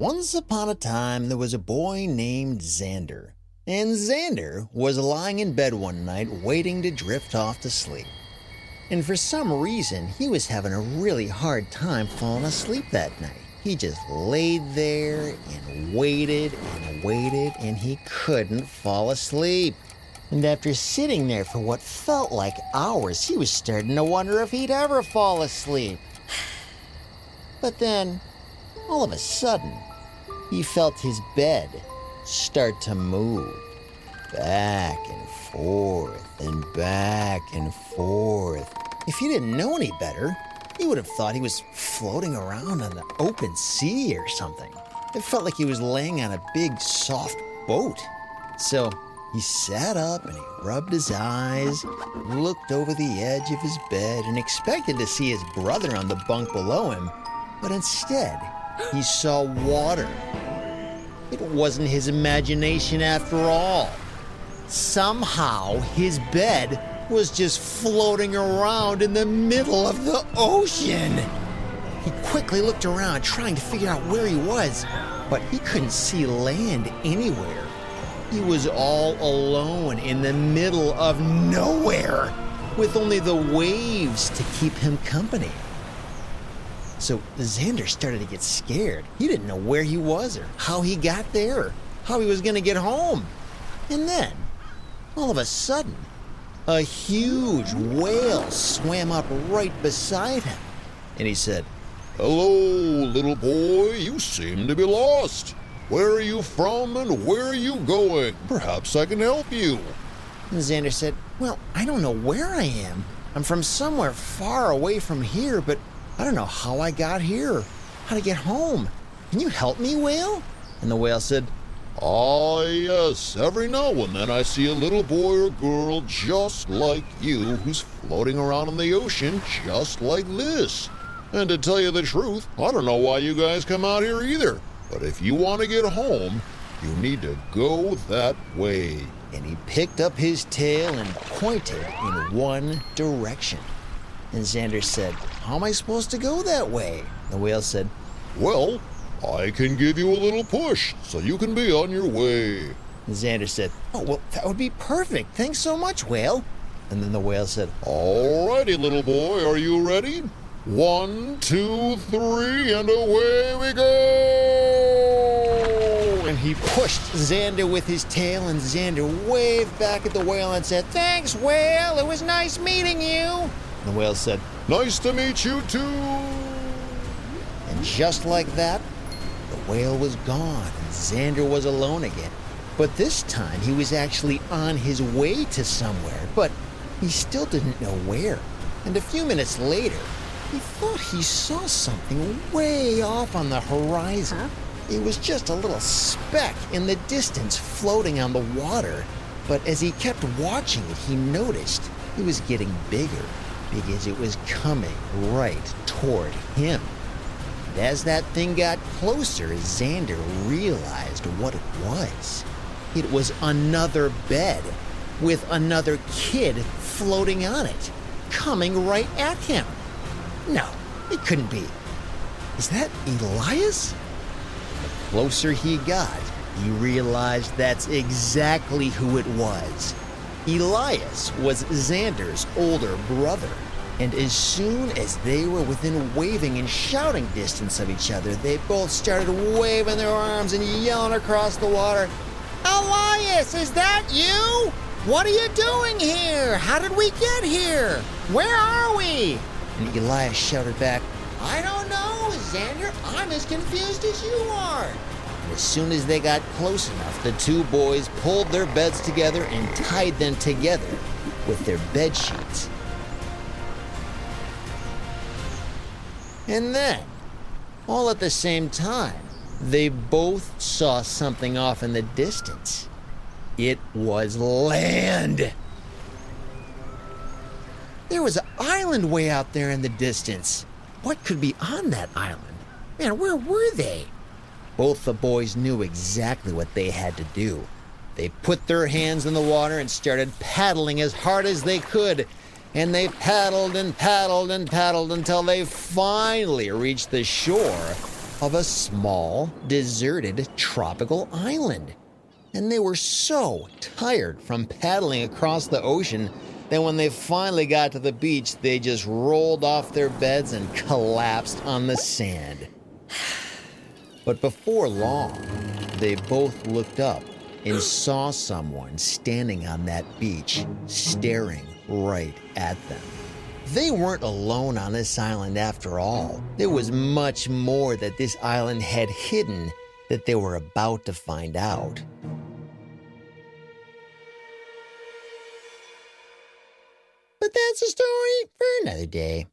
Once upon a time, there was a boy named Xander. And Xander was lying in bed one night waiting to drift off to sleep. And for some reason, he was having a really hard time falling asleep that night. He just laid there and waited and waited, and he couldn't fall asleep. And after sitting there for what felt like hours, he was starting to wonder if he'd ever fall asleep. But then, all of a sudden, he felt his bed start to move back and forth and back and forth. If he didn't know any better, he would have thought he was floating around on the open sea or something. It felt like he was laying on a big, soft boat. So he sat up and he rubbed his eyes, looked over the edge of his bed, and expected to see his brother on the bunk below him. But instead, he saw water. It wasn't his imagination after all. Somehow, his bed was just floating around in the middle of the ocean. He quickly looked around, trying to figure out where he was, but he couldn't see land anywhere. He was all alone in the middle of nowhere, with only the waves to keep him company. So Xander started to get scared. He didn't know where he was or how he got there or how he was going to get home. And then, all of a sudden, a huge whale swam up right beside him. And he said, Hello, little boy. You seem to be lost. Where are you from and where are you going? Perhaps I can help you. And Xander said, Well, I don't know where I am. I'm from somewhere far away from here, but I don't know how I got here, how to get home. Can you help me, whale? And the whale said, Ah, yes. Every now and then I see a little boy or girl just like you who's floating around in the ocean just like this. And to tell you the truth, I don't know why you guys come out here either. But if you want to get home, you need to go that way. And he picked up his tail and pointed in one direction. And Xander said, How am I supposed to go that way? The whale said, Well, I can give you a little push so you can be on your way. And Xander said, Oh, well, that would be perfect. Thanks so much, whale. And then the whale said, Alrighty, little boy, are you ready? One, two, three, and away we go! And he pushed Xander with his tail, and Xander waved back at the whale and said, Thanks, whale. It was nice meeting you. And the whale said, Nice to meet you too. And just like that, the whale was gone, and Xander was alone again. But this time he was actually on his way to somewhere, but he still didn't know where. And a few minutes later, he thought he saw something way off on the horizon. Huh? It was just a little speck in the distance floating on the water. But as he kept watching it, he noticed it was getting bigger because it was coming right toward him. And as that thing got closer, Xander realized what it was. It was another bed with another kid floating on it, coming right at him. No, it couldn't be. Is that Elias? The closer he got, he realized that's exactly who it was. Elias was Xander's older brother. And as soon as they were within waving and shouting distance of each other, they both started waving their arms and yelling across the water, Elias, is that you? What are you doing here? How did we get here? Where are we? And Elias shouted back, I don't know, Xander. I'm as confused as you are. As soon as they got close enough, the two boys pulled their beds together and tied them together with their bed sheets. And then, all at the same time, they both saw something off in the distance. It was land. There was an island way out there in the distance. What could be on that island? Man, where were they? Both the boys knew exactly what they had to do. They put their hands in the water and started paddling as hard as they could. And they paddled and paddled and paddled until they finally reached the shore of a small, deserted tropical island. And they were so tired from paddling across the ocean that when they finally got to the beach, they just rolled off their beds and collapsed on the sand. But before long, they both looked up and saw someone standing on that beach, staring right at them. They weren't alone on this island after all. There was much more that this island had hidden that they were about to find out. But that's a story for another day.